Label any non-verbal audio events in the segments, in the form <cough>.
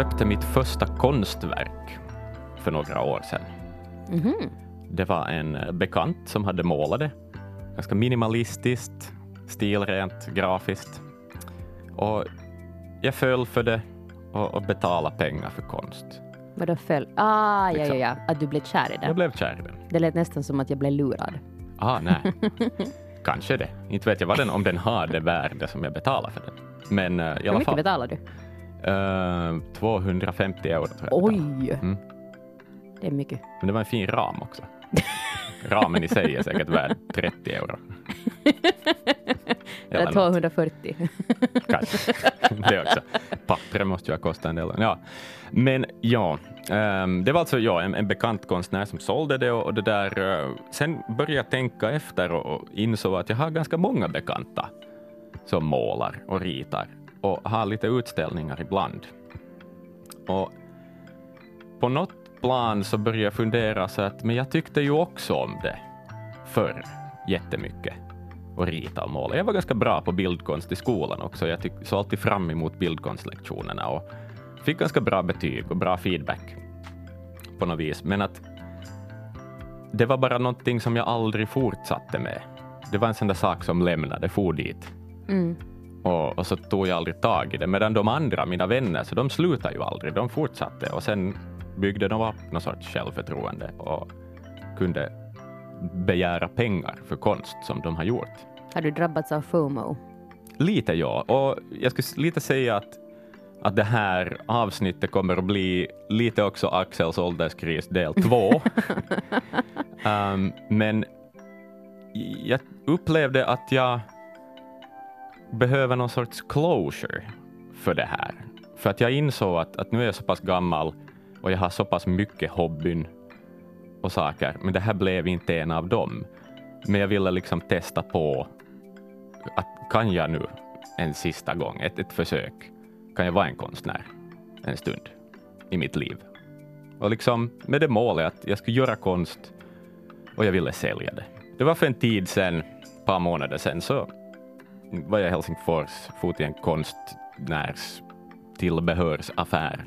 Jag köpte mitt första konstverk för några år sedan. Mhm. Det var en eh, bekant som hade målat det. Ganska minimalistiskt, stilrent, grafiskt. Och jag föll för det och, och betalade pengar för konst. Vadå föll? Ah, ja, ja, Liksom. ja. Att du blev kär i Jag det. blev kär i den. Det lät nästan som att jag blev lurad. Ah, nej. <laughs> Kanske det. Inte vet jag vad den, om den har det värde som jag betalar för den. Men eh, i Hur alla mycket fall. betalar du? Eh, 250 euro tror jag. Oj! Mm. Det är mycket. Men det var en fin ram också. Ramen i sig är säkert värd 30 euro. <laughs> Eller något. 240. Kanske. <laughs> Det också. Pappret måste ju ha kostat en del. Ja. Men ja, ehm, det var alltså ja, en, en bekant konstnär som sålde det och, och det där. eh, sen började jag tänka efter och, och insåg att jag har ganska många bekanta som målar och ritar och har lite utställningar ibland. Och på något plan så började jag fundera så att men jag tyckte ju också om det förr jättemycket och rita och måla. Jag var ganska bra på bildkonst i skolan också. Jag tyck, såg alltid fram emot bildkonstlektionerna och fick ganska bra betyg och bra feedback på något vis. Men att det var bara någonting som jag aldrig fortsatte med. Det var en sån där sak som lämnade, for dit. Mm. Och, och så tog jag aldrig tag i det. Medan de andra, mina vänner, så de slutade ju aldrig. De fortsatte och sen byggde de upp någon sorts självförtroende och kunde begära pengar för konst som de har gjort. Har du drabbats av FOMO? Lite ja, och jag skulle lite säga att, att det här avsnittet kommer att bli lite också Axels ålderskris del två. um, <laughs> men jag upplevde att jag behöver någon sorts closure för det här. För att jag insåg att, att nu är jag så pass gammal och jag har så pass mycket hobbyn och saker, men det här blev inte en av dem. Men jag ville liksom testa på att kan jag nu en sista gång, ett, ett försök, kan jag vara en konstnär en stund i mitt liv? Och liksom med det målet att jag skulle göra konst och jag ville sälja det. Det var för en tid sedan, ett par månader sedan, så var jag i Helsingfors, for till en konstnärs tillbehörsaffär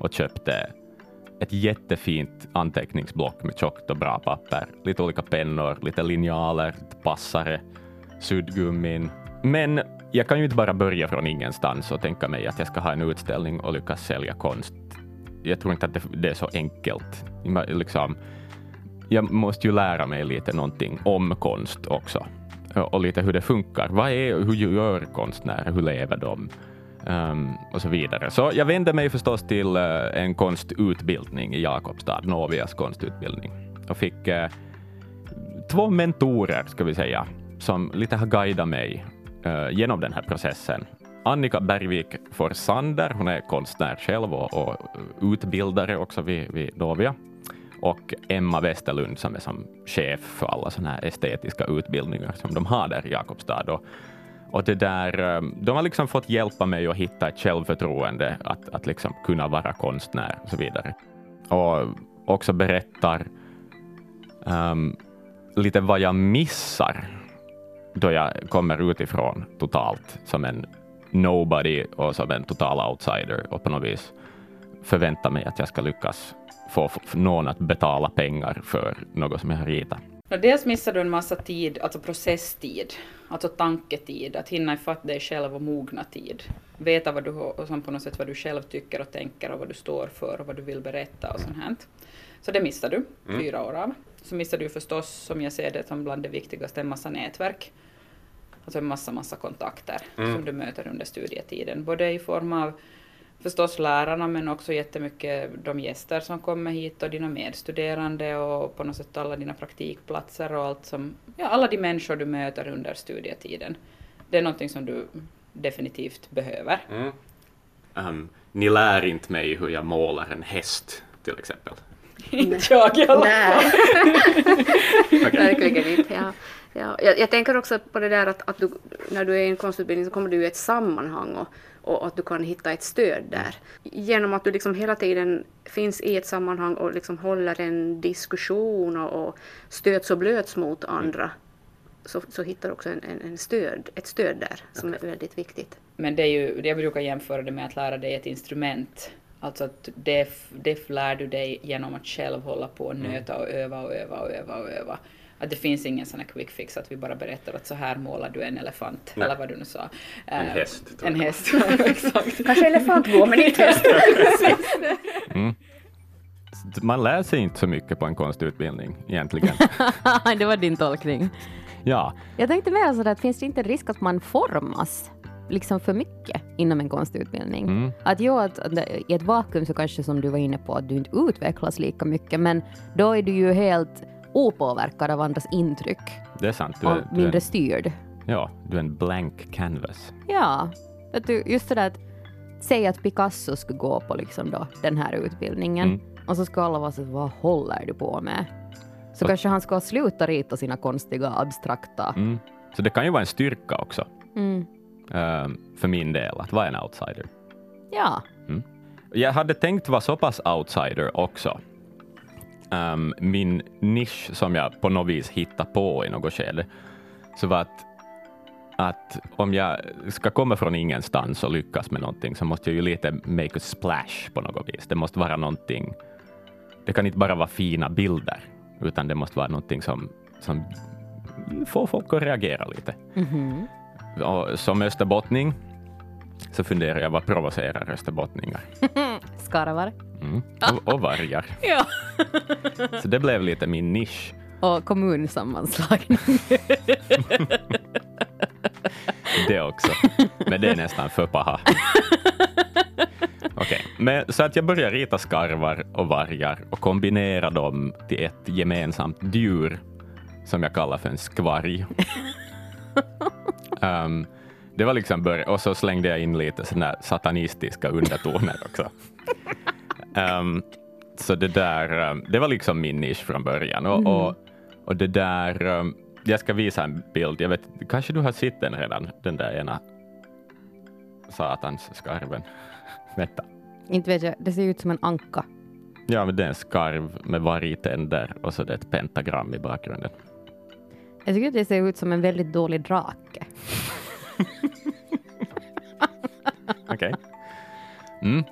och köpte ett jättefint anteckningsblock med tjockt och bra papper, lite olika pennor, lite linjaler, lite passare, suddgummin. Men jag kan ju inte bara börja från ingenstans och tänka mig att jag ska ha en utställning och lyckas sälja konst. Jag tror inte att det, det är så enkelt. Liksom, jag måste ju lära mig lite någonting om konst också och lite hur det funkar. Vad är, hur gör konstnärer? Hur lever de? Um, och så vidare. Så jag vände mig förstås till uh, en konstutbildning i Jakobstad, Novias konstutbildning, och fick uh, två mentorer, ska vi säga, som lite har guidat mig uh, genom den här processen. Annika Bergvik Forsander, hon är konstnär själv och, och utbildare också vid, vid Novia. Och Emma Westerlund som är som chef för alla sådana här estetiska utbildningar som de har där i Jakobstad. Och, och det där, ehm, de har liksom fått hjälpa mig att hitta ett självförtroende att, att liksom kunna vara konstnär och så vidare. Och också berättar um, lite vad jag missar då jag kommer utifrån totalt som en nobody och som en total outsider och på något vis förväntar mig att jag ska lyckas få någon att betala pengar för något som jag har ritat. Dels missar du en massa tid, alltså processtid, alltså tanketid, att hinna ifatt dig själv och mogna tid. Veta vad du, har- och som på något sätt vad du själv tycker och tänker och vad du står för och vad du vill berätta och sånt här. Så det missar du, fyra år av. Så missar du förstås, som jag ser det som bland det viktigaste, en massa nätverk. Alltså en massa, massa kontakter som du möter under studietiden. Både i form av förstås lärarna men också jättemycket de gäster som kommer hit och dina medstuderande och på något sätt alla dina praktikplatser och allt som, ja alla de människor du möter under studietiden. Det är någonting som du definitivt behöver. Um, ni lär inte mig hur jag målar en häst till exempel. <laughs> Inte jag i alla Nej, <laughs> verkligen inte. Ja. Ja. Jag, jag tänker också på det där att, att du, när du är i en konstutbildning så kommer du i ett sammanhang och, och att du kan hitta ett stöd där. Genom att du liksom hela tiden finns i ett sammanhang och liksom håller en diskussion och, och stöts och blöts mot andra så, så hittar du också en, en, en stöd, ett stöd där som är väldigt viktigt. Men det är ju, jag brukar jämföra det med att lära dig ett instrument. Alltså att det, det lär du dig genom att själv hålla på och nöta och öva och öva och öva och öva. Att det finns ingen sån här quick fix att vi bara berättar att så här målar du en elefant, Nej. eller vad du nu sa. En Eh, häst, En jag. häst, <laughs> exakt. Kanske elefantbo men inte häst. <laughs> Man lär sig inte så mycket på en konstutbildning egentligen. <laughs> det var din tolkning. ja, Jag tänkte mer sådär att finns det inte risk att man formas liksom för mycket inom en konstutbildning? Mm. Att jo, att, att i ett vakuum så kanske som du var inne på att du inte utvecklas lika mycket, men då är du ju helt opåverkad av andras intryck det är sant. Du och är, du är, mindre styrd. ja, du är en blank canvas. Ja, att du, just det där att säga att Picasso skulle gå på liksom då, den här utbildningen Mm. och så ska alla vara så vad håller du på med? Så Och- kanske han ska sluta rita sina konstiga abstrakta. Mm. Så det kan ju vara en styrka också, Mm. ehm, för min del, att vara en outsider. Ja, Jag hade tänkt vara så pass outsider också. Ehm, min nisch som jag på något vis hittade på i något skede, så var att, att om jag ska komma från ingenstans och lyckas med någonting så måste jag ju lite make a splash på något vis. Det måste vara någonting, det kan inte bara vara fina bilder, utan det måste vara någonting som, som får folk att reagera lite. Mhm. Och som österbottning så funderar jag, vad provocerar österbottningar? <laughs> skarvar. Mm. Och, och vargar. <laughs> Ja. Så det blev lite min nisch. Och kommunsammanslagning. <laughs> Det också. Men det är nästan för paha. <laughs> Okej, men så att jag börjar rita skarvar och vargar och kombinera dem till ett gemensamt djur som jag kallar för en skvarg. Ehm, det var liksom början, och så slängde jag in lite här satanistiska undertoner också. Ehm, så det där, um, det var liksom min nisch från början. Och, och, och det där, um, jag ska visa en bild, jag vet, kanske du har sett den redan, den där ena satans skarven. <laughs> Vänta. inte vet jag, det ser ut som en anka. Ja, men det är en skarv med vargtänder och så det är ett pentagram i bakgrunden. Jag tycker att det ser ut som en väldigt dålig drake. <laughs> Okej. Mm.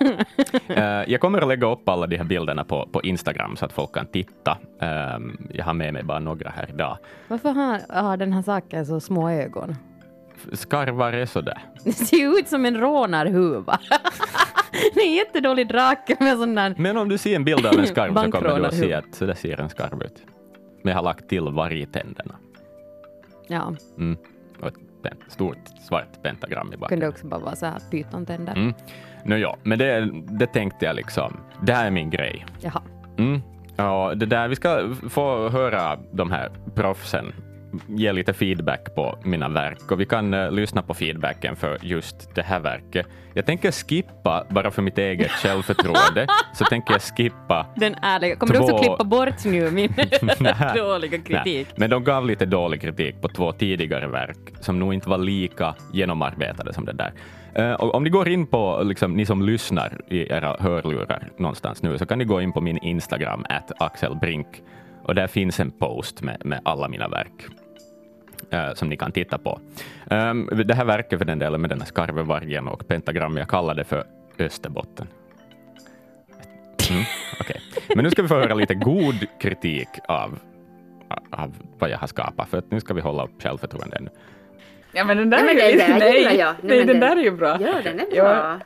<laughs> Eh, jag kommer att lägga upp alla de här bilderna på, på Instagram så att folk kan titta. Ehm, jag har med mig bara några här idag. Varför har, har den här saken så små ögon? Skarvar är sådär. <laughs> Det ser ut som en rånarhuva. <laughs> det är en jättedålig drake med sån där... Men om du ser en bild av en skarv så kommer du att se att så där ser en skarv ut. Men jag har lagt till vargtänderna. Ja, Mm. Stort svart pentagram i kunde bakgrunden. också bara vara så här pytontänder. Mm. Nå ja, men det, det tänkte jag liksom. Det här är min grej. Jaha. Mm. Ja, det där, vi ska få höra de här proffsen ge lite feedback på mina verk och vi kan eh, lyssna på feedbacken för just det här verket. Jag tänker skippa, bara för mitt eget <laughs> självförtroende, så tänker jag skippa Den ärliga. Kommer du också Två- klippa bort nu min <laughs> <laughs> dåliga kritik? Nej, men de gav lite dålig kritik på två tidigare verk som nog inte var lika genomarbetade som det där. Och om ni går in på, liksom, ni som lyssnar i era hörlurar någonstans nu, så kan ni gå in på min Instagram, at Axel Brink, och där finns en post med, med alla mina verk som ni kan titta på. Um, det här verket för den delen med den här skarvevargen och pentagram, jag kallar det för Österbotten. Mm, okej. Men nu ska vi få höra lite god kritik av, av vad jag har skapat, för att nu ska vi hålla upp självförtroendet. Ja men den där men är den där gillar jag. Nej, den den- där är ju bra. Ja, den är Ja, bra.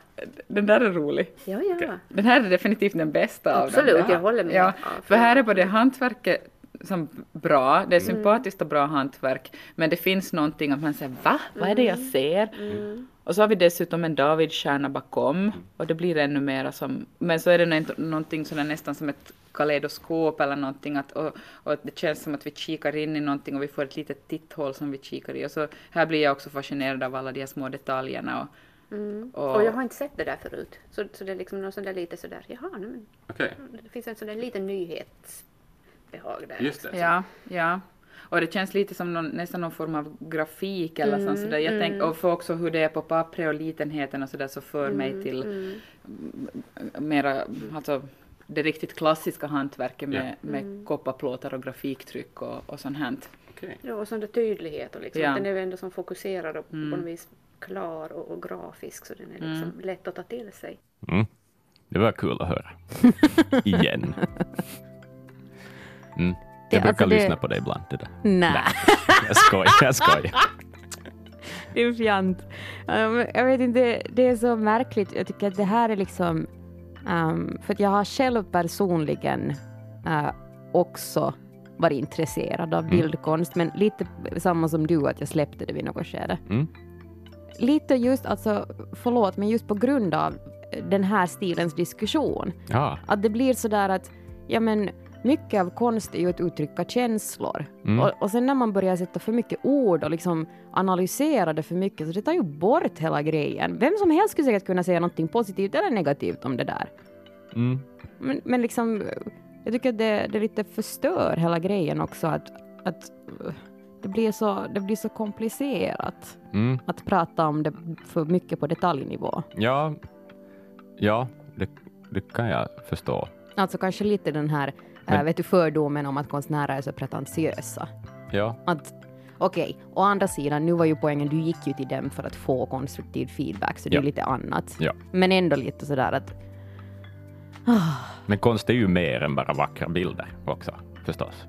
den där är rolig. Ja, ja. Den här är definitivt den bästa av Absolut, dem. jag håller med. Ja, Ja, för här är både hantverket som bra, det är sympatiskt och bra hantverk, men det finns någonting att man säger va, vad är det jag ser? Och så har vi dessutom en Davidstjärna bakom och det blir ännu mera som, men så är det nå- någonting sådär nästan som ett kaleidoskop eller någonting att, och, och det känns som att vi kikar in i någonting och vi får ett litet titthål som vi kikar i och så här blir jag också fascinerad av alla de här små detaljerna och, Mm. och, Och jag har inte sett det där förut. Så, så det är liksom något sådär lite sådär, jaha, men Okej, det finns en sådär liten nyhetsbehag där. just det. Ja, ja. Och det känns lite som någon, nästan någon form av grafik eller Mm, sånt sådär. Jag tänk, mm. och för också hur det är på pappret och litenheten och sådär så för mig till Mm. mera, alltså det riktigt klassiska hantverket med, Ja. med kopparplåtar och grafiktryck och, och sånt här. Okej. Ja, och sån där tydlighet och liksom. Ja. Den är ju ändå som fokuserad och Mm. på något vis klar och, och grafisk så den är liksom lätt att ta till sig. Mm. Det var kul att höra. <laughs> Igen. Mm. Det- Jag brukar alltså det- lyssna på dig ibland. Det där. Nej. <laughs> Jag skojar, jag skojar. <laughs> Din fjant. Um, jag vet inte, det är så märkligt. Jag tycker att det här är liksom... Um, för att jag har själv personligen uh, också varit intresserad av Mm. bildkonst, men lite samma som du, att jag släppte det vid något skede. Mm. Lite just, alltså, förlåt, men just på grund av den här stilens diskussion. Ja. Att det blir så där att, ja men, mycket av konst är ju att uttrycka känslor. Mm. Och, och sen när man börjar sätta för mycket ord och liksom analysera det för mycket, så det tar ju bort hela grejen. Vem som helst skulle säkert kunna säga någonting positivt eller negativt om det där. Mm. Men, men liksom, jag tycker att det, det lite förstör hela grejen också, att, att uh, det blir, så, det blir så komplicerat Mm. att prata om det för mycket på detaljnivå. Ja, ja det, det kan jag förstå. Alltså kanske lite den här Men- äh, vet du, fördomen om att konstnärer är så pretentiösa. Ja. Att, Okej, å andra sidan, nu var ju poängen, du gick ju till dem för att få konstruktiv feedback, så det är Ja. lite annat. Ja. Men ändå lite sådär att, Men konst är ju mer än bara vackra bilder också, förstås.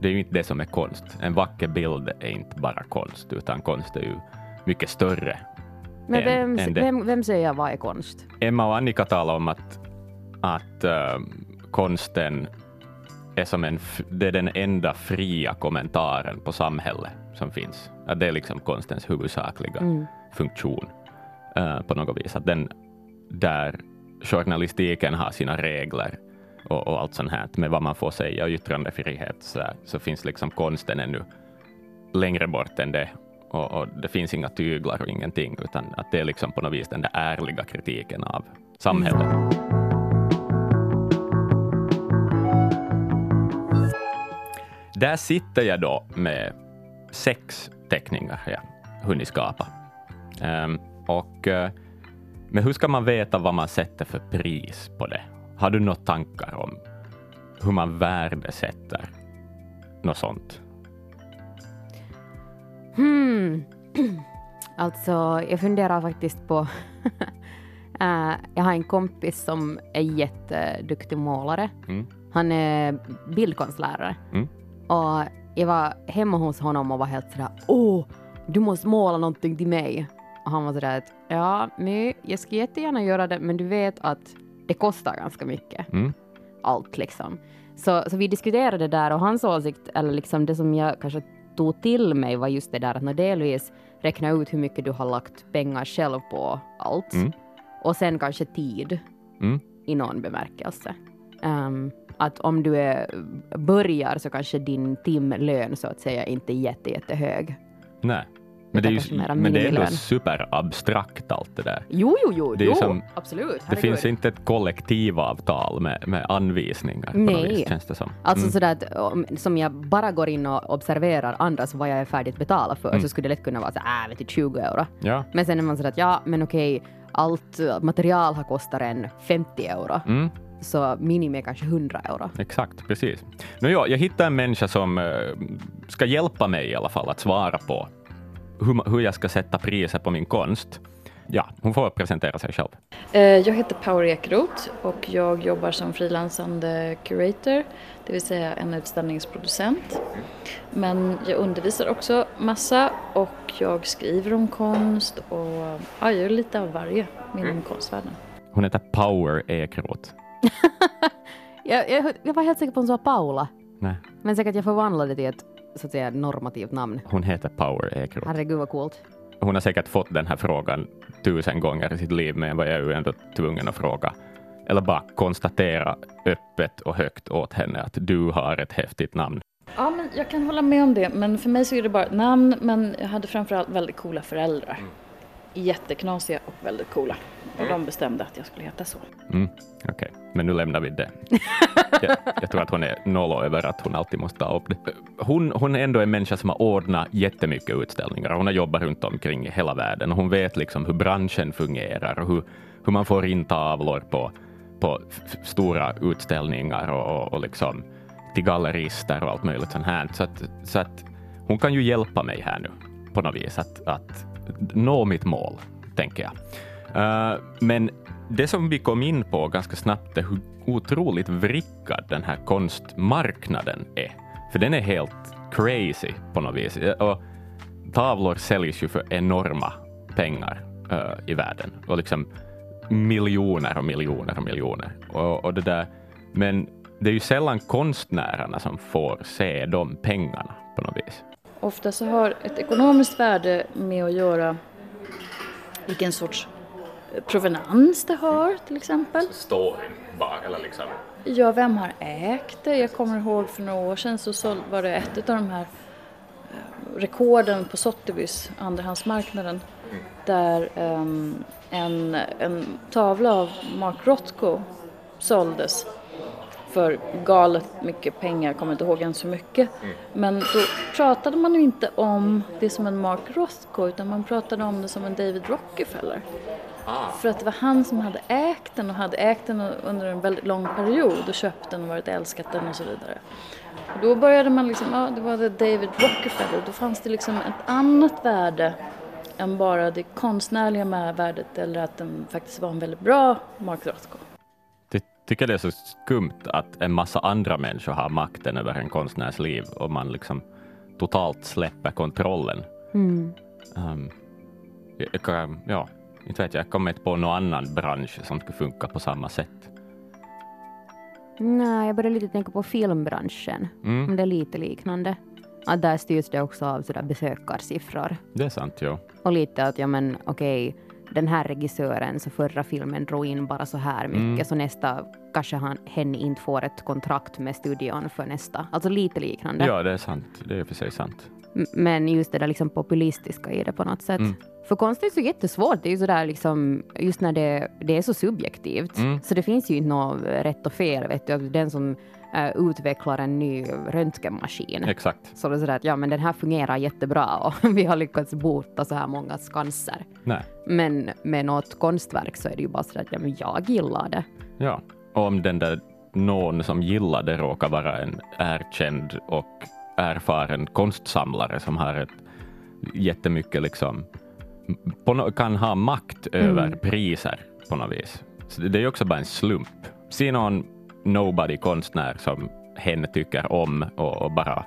Det är ju inte det som är konst. En vacker bild är inte bara konst, utan konst är ju mycket större. men än- vem, än vem, vem säger vad är konst? Emma och Annika talar om att, att eh, konsten är som en, det är den enda fria kommentaren på samhället som finns. Att det är liksom konstens huvudsakliga Mm. funktion eh, på något vis. Att den, där journalistiken har sina regler och, och allt sånt här med vad man får säga och yttrandefrihet så, så finns liksom konsten ännu längre bort än det. Och, och det finns inga tyglar och ingenting, utan att det är liksom på något vis den där ärliga kritiken av samhället. Där sitter jag då med sex teckningar jag hunnit skapa. Ehm, och, eh, men hur ska man veta vad man sätter för pris på det? Har du några tankar om hur man värdesätter något sånt? Hmm. <clears throat> Alltså, jag funderar faktiskt på... Äh, <laughs> jag har en kompis som är jätteduktig målare. Mm. Han är bildkonstlärare. Mm. Och jag var hemma hos honom och var helt sådär Åh, du måste måla någonting till mig. Och han var sådär att ja, men jag ska jättegärna göra det, men du vet att det kostar ganska mycket. Mm. Allt liksom. Så, så vi diskuterade det där och hans åsikt, eller liksom det som jag kanske tog till mig var just det där att delvis räkna ut hur mycket du har lagt pengar själv på allt. Mm. Och sen kanske tid Mm. i någon bemärkelse. Ehm, att om du är, börjar så kanske din timlön så att säga inte är jätte, jättehög. Nej. Men det, är ju, men det är ändå superabstrakt allt det där. Jo, jo, jo, Det jo som- absolut. Det herregud. finns inte ett kollektivavtal med, med anvisningar Nej. vis, känns det som. Alltså Mm. sådär att om, som jag bara går in och observerar andras vad jag är färdigt betala för Mm. så skulle det lätt kunna vara så äh, vet du, 20 euro. Ja. Men sen är man sådär att ja, men okej, allt material har kostat en 50 euro. Mm. Så minimi är kanske 100 euro. Exakt, precis. Nu, ja, jag hittade en människa som eh, ska hjälpa mig i alla fall att svara på hur, hur jag ska sätta priset på min konst. Ja, hon får presentera sig själv. Eh, Jag heter Power Ekeroth och jag jobbar som frilansande curator, det vill säga en utställningsproducent. Men jag undervisar också massa och jag skriver om konst och ja, jag gör lite av varje inom konstvärlden. Hon heter Power Ekeroth. <laughs> Jag, jag, jag var helt säker på att hon sa Paula, Nej, men säkert jag förvandlade det till ett så att säga normativt namn. hon heter Power Ekeroth. Herregud vad coolt. Hon har säkert fått den här frågan tusen gånger i sitt liv, men var jag ju ändå tvungen att fråga. Eller bara konstatera öppet och högt åt henne att du har ett häftigt namn. Ja, men jag kan hålla med om det, men för mig så är det bara ett namn, men jag hade framförallt väldigt coola föräldrar. Jätteknasiga och väldigt coola. Och de bestämde att jag skulle heta så. Mm, Okej, men nu lämnar vi det. <laughs> jag, jag tror att hon är noll över att hon alltid måste ta upp det. Hon, hon är ändå en människa som har ordnat jättemycket utställningar. Hon har jobbat runt omkring i hela världen och hon vet liksom hur branschen fungerar och hur, hur man får in tavlor på, på stora utställningar och, och, och liksom till gallerister och allt möjligt sånt här. Så att, så att hon kan ju hjälpa mig här nu på något vis att, att nå mitt mål, tänker jag. Uh, men det som vi kom in på ganska snabbt är hur otroligt vrickad den här konstmarknaden är. För den är helt crazy på något vis. Och tavlor säljs ju för enorma pengar uh, i världen. Och liksom miljoner och miljoner och miljoner. Och, och det där. Men det är ju sällan konstnärerna som får se de pengarna på något vis. Ofta så har ett ekonomiskt värde med att göra vilken sorts provenans det har till exempel. Storyn bara, eller liksom? Ja, vem har ägt det? Jag kommer ihåg för några år sedan så var det ett av de här eh, rekorden på Sotheby's, andrahandsmarknaden, mm. där um, en, en tavla av Mark Rothko såldes för galet mycket pengar, jag kommer inte ihåg ens hur mycket. Mm. Men då pratade man ju inte om det som en Mark Rothko utan man pratade om det som en David Rockefeller. För att det var han som hade ägt den och hade ägt den under en väldigt lång period och köpt den och varit älskat den och så vidare. Och då började man liksom, ja det var det David Rockefeller, då fanns det liksom ett annat värde än bara det konstnärliga med värdet eller att den faktiskt var en väldigt bra Mark Rothko. Jag tycker det är så skumt att en massa andra människor har makten över en konstnärs liv och man liksom totalt släpper kontrollen. Mm. Um, jag, ja, inte vet jag, jag kommer inte på någon annan bransch som skulle funka på samma sätt. Nej, jag började lite tänka på filmbranschen, mm. om det är lite liknande. Att där styrs det också av sådär besökarsiffror. Det är sant, ja. Och lite att, ja men okej, okay, den här regissören, så förra filmen drog in bara så här mycket, mm. så nästa kanske han, hen inte får ett kontrakt med studion för nästa. Alltså lite liknande. Ja, det är sant. Det är för sig sant. Men just det där liksom populistiska i det på något sätt. Mm. För konst är så jättesvårt. Det är ju sådär liksom, just när det, det är så subjektivt. Mm. Så det finns ju inte något rätt och fel. Vet du. Den som uh, utvecklar en ny röntgenmaskin. Exakt. Så det är sådär att ja, men den här fungerar jättebra <laughs> och vi har lyckats bota så här många cancer. Nej. Men med något konstverk så är det ju bara sådär att ja, men jag gillar det. Ja, och om den där någon som gillar det råkar vara en erkänd och erfaren konstsamlare som har ett jättemycket liksom på, kan ha makt över mm. priser på något vis. Så det är också bara en slump. Se någon nobody-konstnär som hen tycker om och, och, bara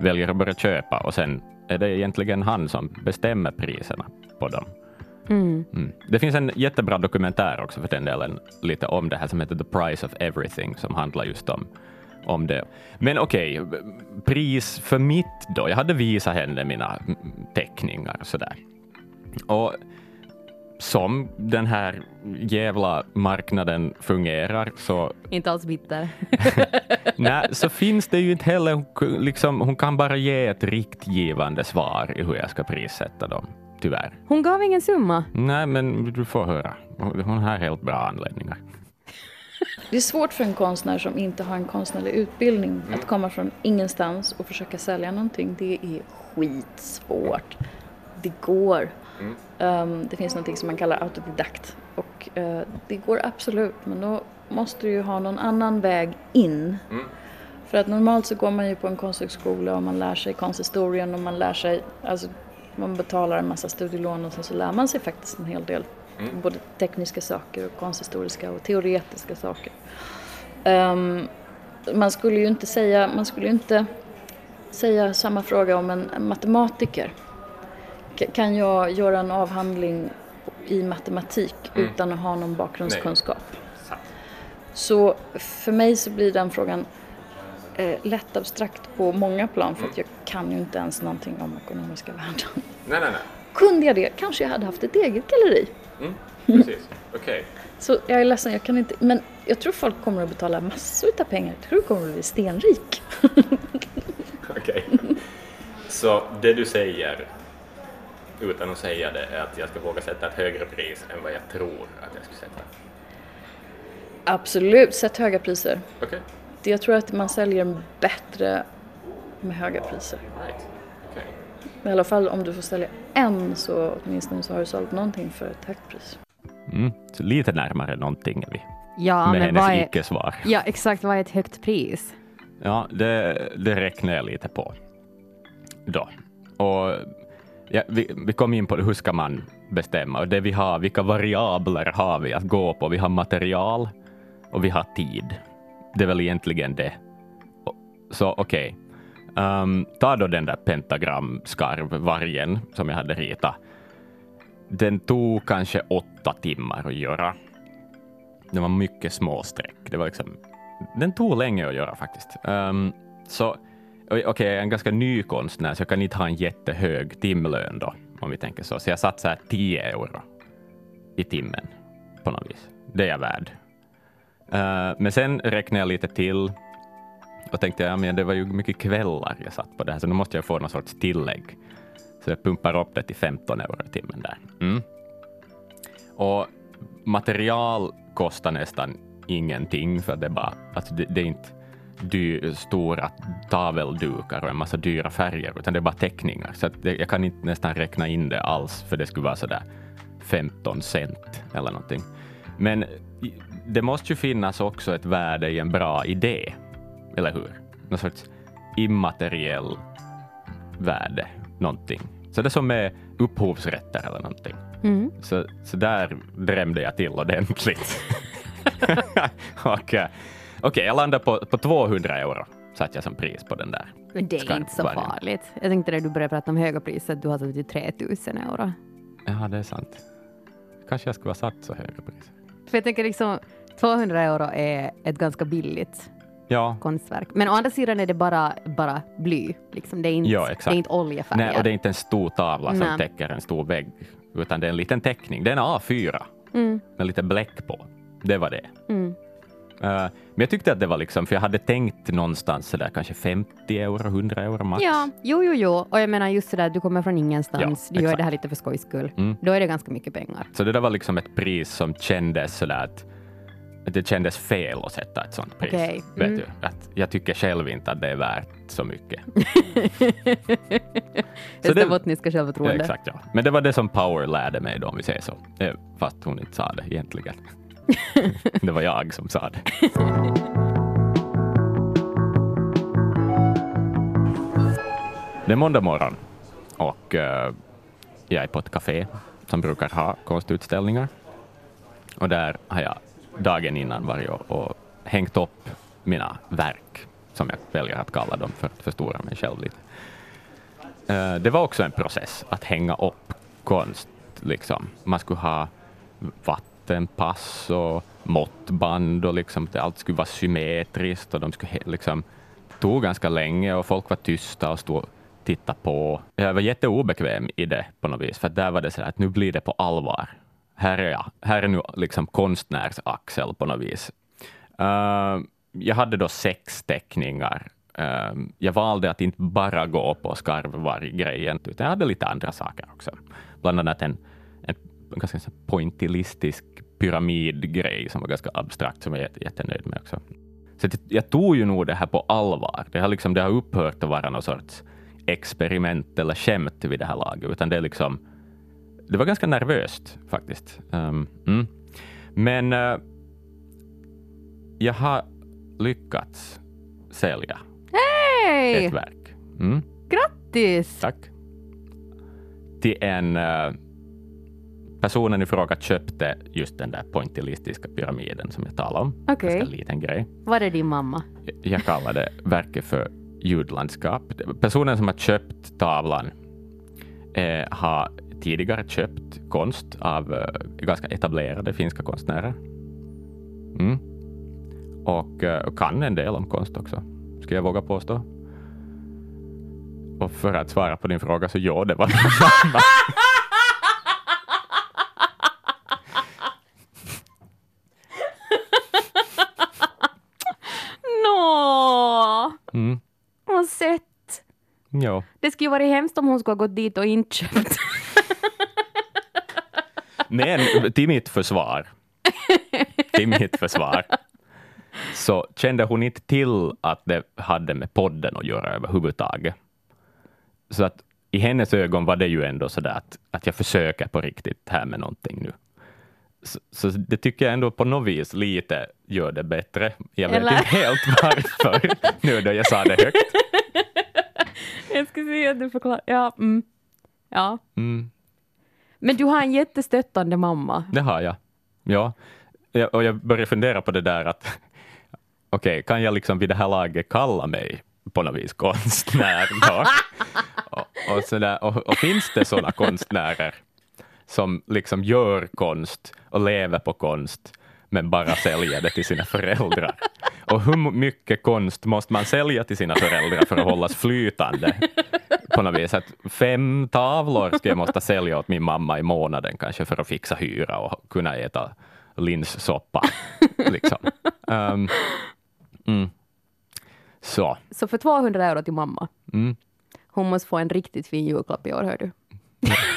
väljer att börja köpa och sen är det egentligen han som bestämmer priserna på dem. Mm. Mm. Det finns en jättebra dokumentär också för den delen, lite om det här som heter The Price of Everything, som handlar just om, om det. Men okej, okay, pris för mitt då. Jag hade visat henne mina teckningar och sådär. Och som den här jävla marknaden fungerar så... Inte alls bitter. <laughs> Nej, så finns det ju inte heller, liksom, hon kan bara ge ett riktgivande svar i hur jag ska prissätta dem, tyvärr. Hon gav ingen summa? Nej, men du får höra. Hon har helt bra anledningar. <laughs> Det är svårt för en konstnär som inte har en konstnärlig utbildning mm. att komma från ingenstans och försöka sälja någonting. Det är skitsvårt. Det går. Mm. Det finns något som man kallar autodidakt och uh, det går absolut men då måste du ju ha någon annan väg in. Mm. För att normalt så går man ju på en konsthögskola och man lär sig konsthistorien och man lär sig, alltså man betalar en massa studielån och sen så lär man sig faktiskt en hel del. Mm. Både tekniska saker och konsthistoriska och teoretiska saker. Um, man skulle ju inte säga, man skulle inte säga samma fråga om en matematiker kan jag göra en avhandling i matematik mm. utan att ha någon bakgrundskunskap? Nej. Så för mig så blir den frågan eh, lätt abstrakt på många plan för mm. att jag kan ju inte ens någonting om ekonomiska värden. Nej, nej, nej. Kunde jag det kanske jag hade haft ett eget galleri. Mm, precis, okej. Okay. Så jag är ledsen, jag kan inte, men jag tror folk kommer att betala massor av pengar. Jag tror du kommer att bli stenrik. <laughs> Okej. Okay. Så det du säger utan att säga det är att jag ska våga sätta ett högre pris än vad jag tror att jag ska sätta. Absolut, sätt höga priser. Okay. Jag tror att man säljer bättre med höga priser. Right. Okay. I alla fall om du får sälja en så åtminstone så har du sålt någonting för ett högt pris. Mm, så lite närmare någonting är vi. Ja, med men hennes är, icke-svar. Ja, exakt. Vad är ett högt pris? Ja, det, det räknar jag lite på. Då. Och ja, vi, vi kom in på det, hur ska man bestämma? Och det vi har, vilka variabler har vi att gå på? Vi har material och vi har tid. Det är väl egentligen det. Så okej, okay. um, ta då den där pentagramskarvvargen som jag hade ritat. Den tog kanske åtta timmar att göra. Det var mycket små streck. Det var liksom, den tog länge att göra faktiskt. Um, så okej, okay, jag är en ganska ny konstnär, så jag kan inte ha en jättehög timlön då, om vi tänker så. Så jag satsar 10 euro i timmen på något vis. Det är jag värd. Uh, men sen räknade jag lite till och tänkte ja, men det var ju mycket kvällar jag satt på det här, så nu måste jag få någon sorts tillägg. Så jag pumpar upp det till 15 euro i timmen där. Mm. Och material kostar nästan ingenting, för det är bara, alltså det, det är inte dy, stora taveldukar och en massa dyra färger, utan det är bara teckningar. Så det, jag kan inte nästan räkna in det alls, för det skulle vara sådär 15 cent eller någonting. Men det måste ju finnas också ett värde i en bra idé, eller hur? Någon sorts immateriell värde, någonting. Så det är som med upphovsrätter eller någonting. Mm. Så, så där drämde jag till ordentligt. <laughs> och, Okej, jag landade på, på 200 euro satt jag som pris på den där. Men det är inte så farligt. Jag tänkte när du började prata om höga priser att du har satt till 3000 euro. Ja, det är sant. Kanske jag skulle ha satt så höga priser. För jag tänker liksom 200 euro är ett ganska billigt ja. konstverk. Men å andra sidan är det bara, bara bly. Liksom. Det, är inte, ja, det är inte oljefärger. Nej, och det är inte en stor tavla som Nej. täcker en stor vägg, utan det är en liten teckning. Det är en A4 mm. med lite bläck på. Det var det. Mm. Uh, men jag tyckte att det var liksom, för jag hade tänkt någonstans sådär kanske 50 euro, 100 euro max. Ja, jo, jo, jo. Och jag menar just sådär, du kommer från ingenstans, ja, du gör det här lite för skojs skull. Mm. Då är det ganska mycket pengar. Så det där var liksom ett pris som kändes sådär att det kändes fel att sätta ett sånt pris. Okay. Vet mm. du? Att jag tycker själv inte att det är värt så mycket. <laughs> så det bottniska självförtroende. Exakt, ja. Men det var det som Power lärde mig då, om vi säger så. Fast hon inte sa det egentligen. <laughs> det var jag som sa det. det är måndag morgon och uh, jag är på ett café som brukar ha konstutställningar. Och där har jag dagen innan varje år och hängt upp mina verk, som jag väljer att kalla dem för att förstora mig själv lite. Uh, det var också en process att hänga upp konst. Liksom. Man skulle ha vatten vattenpass och måttband och liksom, allt skulle vara symmetriskt och de skulle liksom, tog ganska länge och folk var tysta och stod och tittade på. Jag var jätteobekväm i det på något vis, för där var det så att nu blir det på allvar här är jag. Här är nu liksom konstnärsaxel på något vis. Uh, jag hade då sex teckningar. Uh, jag valde att inte bara gå på skarvvarg-grejen, utan jag hade lite andra saker också. Bland annat en ganska pointillistisk pyramidgrej som var ganska abstrakt, som jag är jättenöjd med också. Så jag tog ju nog det här på allvar. Det har, liksom, det har upphört att vara någon sorts experiment eller skämt vid det här laget, utan det är liksom det var ganska nervöst faktiskt. Um, mm. Men uh, jag har lyckats sälja hey! ett verk. Mm. Grattis! Tack. Till en uh, personen i fråga köpte just den där pointillistiska pyramiden som jag talade om. Okay. Ganska liten grej. Var det din mamma? Jag, kallade verket för ljudlandskap. Personen som har köpt tavlan eh, har tidigare köpt konst av uh, ganska etablerade finska konstnärer. Mm. Och uh, kan en del om konst också, skulle jag våga påstå. Och för att svara på din fråga så ja, det var min mamma. <laughs> Mm. Vad sött. Ja. Det skulle ju varit hemskt om hon skulle ha gått dit och inte köpt. Men till mitt försvar, till mitt försvar, så kände hon inte till att det hade med podden att göra överhuvudtaget. Så att i hennes ögon var det ju ändå så där att, att jag försöker på riktigt här med någonting nu. Så, så det tycker jag ändå på något vis lite gör det bättre. Jag vet Eller? inte helt <laughs> varför nu då jag sa det högt. <laughs> Jag ska se att du förklarar. Ja, mm. ja. Mm, Men du har en jättestöttande mamma. det har jag. Ja, Ja, och jag börjar fundera på det där att <laughs> okej, kan jag liksom vid det här laget kalla mig på något vis konstnär då? och, och, sådär, och, och finns det sådana konstnärer som liksom gör konst och lever på konst men bara säljer det till sina föräldrar? Och hur mycket konst måste man sälja till sina föräldrar för att hållas flytande? På något vis att fem tavlor ska jag måste sälja åt min mamma i månaden kanske för att fixa hyra och kunna äta linssoppa. Liksom. Um, mm. Så. Så för 200 euro till mamma. Mm. Hon måste få en riktigt fin julklapp i år, hör du. <laughs>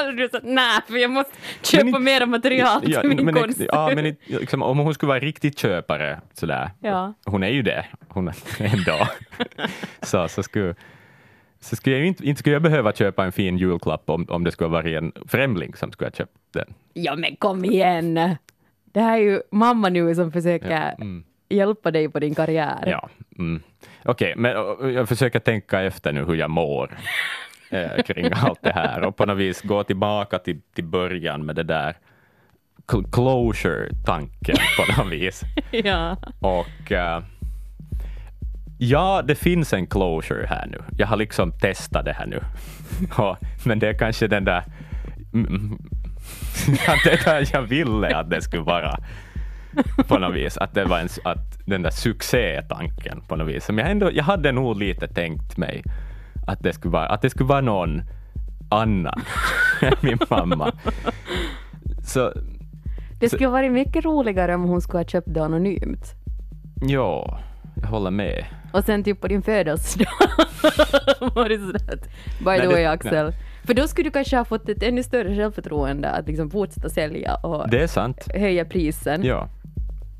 Eller du sa nej, för jag måste köpa Men inte- mera material till Ja, min men, konst. ja, men liksom, om hon skulle vara riktigt köpare, sådär. Ja. hon är ju det, hon är ändå, <laughs> så, så, skulle, så skulle jag inte, inte skulle jag behöva köpa en fin julklapp om, om det skulle vara en främling som skulle ha köpt den. Ja, men kom igen! Det här är ju mamma nu som försöker Mm. hjälpa dig på din karriär. Ja. Mm. Okej, men och, jag försöker tänka efter nu hur jag mår eh, kring allt det här och på något vis gå tillbaka till, till början med det där cl- closure-tanken på något vis. <laughs> ja. Och eh, ja, det finns en closure här nu. Jag har liksom testat det här nu. <laughs> Men det är kanske den där... Mm, <laughs> att det där jag ville att det skulle vara på något vis. Att det var en, att den där succétanken på något vis. Som jag, ändå, jag hade nog lite tänkt mig att det skulle vara, att det skulle vara någon annan än min mamma. Så Det skulle varit mycket roligare om hon skulle ha köpt det anonymt. ja, jag håller med. Och sen typ på din födelsedag <laughs> var det sådär att by Nej, the way Axel. För då skulle du kanske ha fått ett ännu större självförtroende att liksom fortsätta sälja och Det är sant. höja prisen. Ja.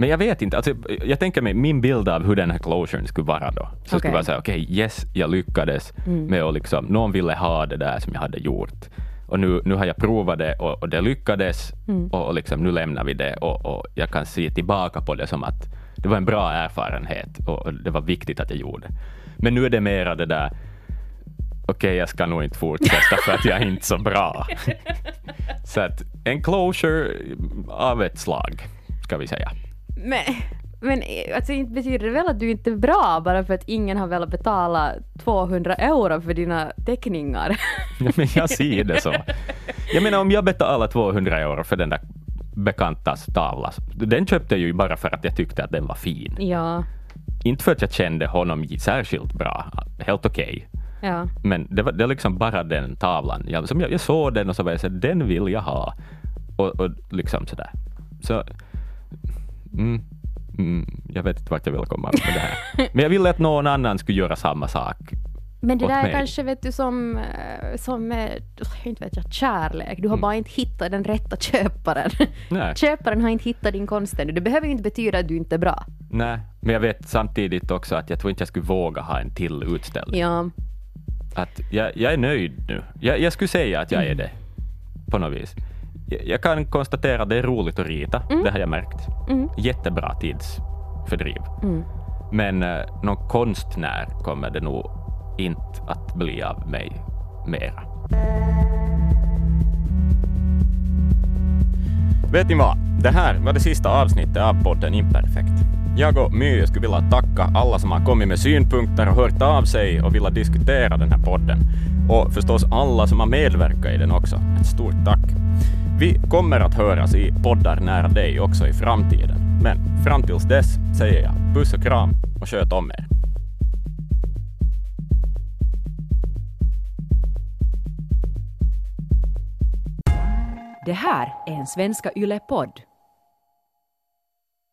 Men jag vet inte, alltså, jag tänker mig min bild av hur den här closuren skulle vara då. Så Okej. skulle vara här, okej, yes, jag lyckades med att liksom, någon ville ha det där som jag hade gjort. Och nu, nu har jag provat det och, och det lyckades och, och liksom, nu lämnar vi det och, och jag kan se tillbaka på det som att det var en bra erfarenhet och, det var viktigt att jag gjorde. Men nu är det mera det där, okej, jag ska nog inte fortsätta för att jag är inte så bra. <laughs> så att en closure av ett slag, ska vi säga. Men, men alltså, inte betyder det väl att du inte är bra bara för att ingen har velat betala 200 euro för dina teckningar? <laughs> Ja, men jag ser det så. Jag menar om jag betalar 200 euro för den där bekantas tavla, den köpte jag ju bara för att jag tyckte att den var fin. ja, Inte för att jag kände honom särskilt bra, helt okej. ja. Men det var, det var liksom bara den tavlan. Jag, som jag, jag såg den och så var jag så den vill jag ha. Och, och liksom sådär. Så, mm, mm, jag vet inte vart jag vill komma med det här. <laughs> Men jag ville att någon annan skulle göra samma sak. Men det där är kanske vet du som, eh, som eh, inte vet jag, kärlek. Du har bara inte hittat den rätta köparen. <laughs> Nej. Köparen har inte hittat din konst ännu. Det behöver ju inte betyda att du inte är bra. Nej, men jag vet samtidigt också att jag tror inte jag skulle våga ha en till utställning. Ja, Att jag, jag är nöjd nu. Jag, jag skulle säga att jag är det, på något vis. Jag, kan konstatera att det är roligt att rita, det har jag märkt. Jättebra tidsfördriv. Men eh, någon konstnär kommer det nog inte att bli av mig mera. Vet ni vad? Det här var det sista avsnittet av podden Imperfekt. Jag och My skulle vilja tacka alla som har kommit med synpunkter och hört av sig och vilja diskutera den här podden. Och förstås alla som har medverkat i den också. Ett stort tack. Vi kommer att höras i poddar nära dig också i framtiden. Men fram tills dess säger jag puss och kram och sköt om er. Det här är en Svenska Yle-podd.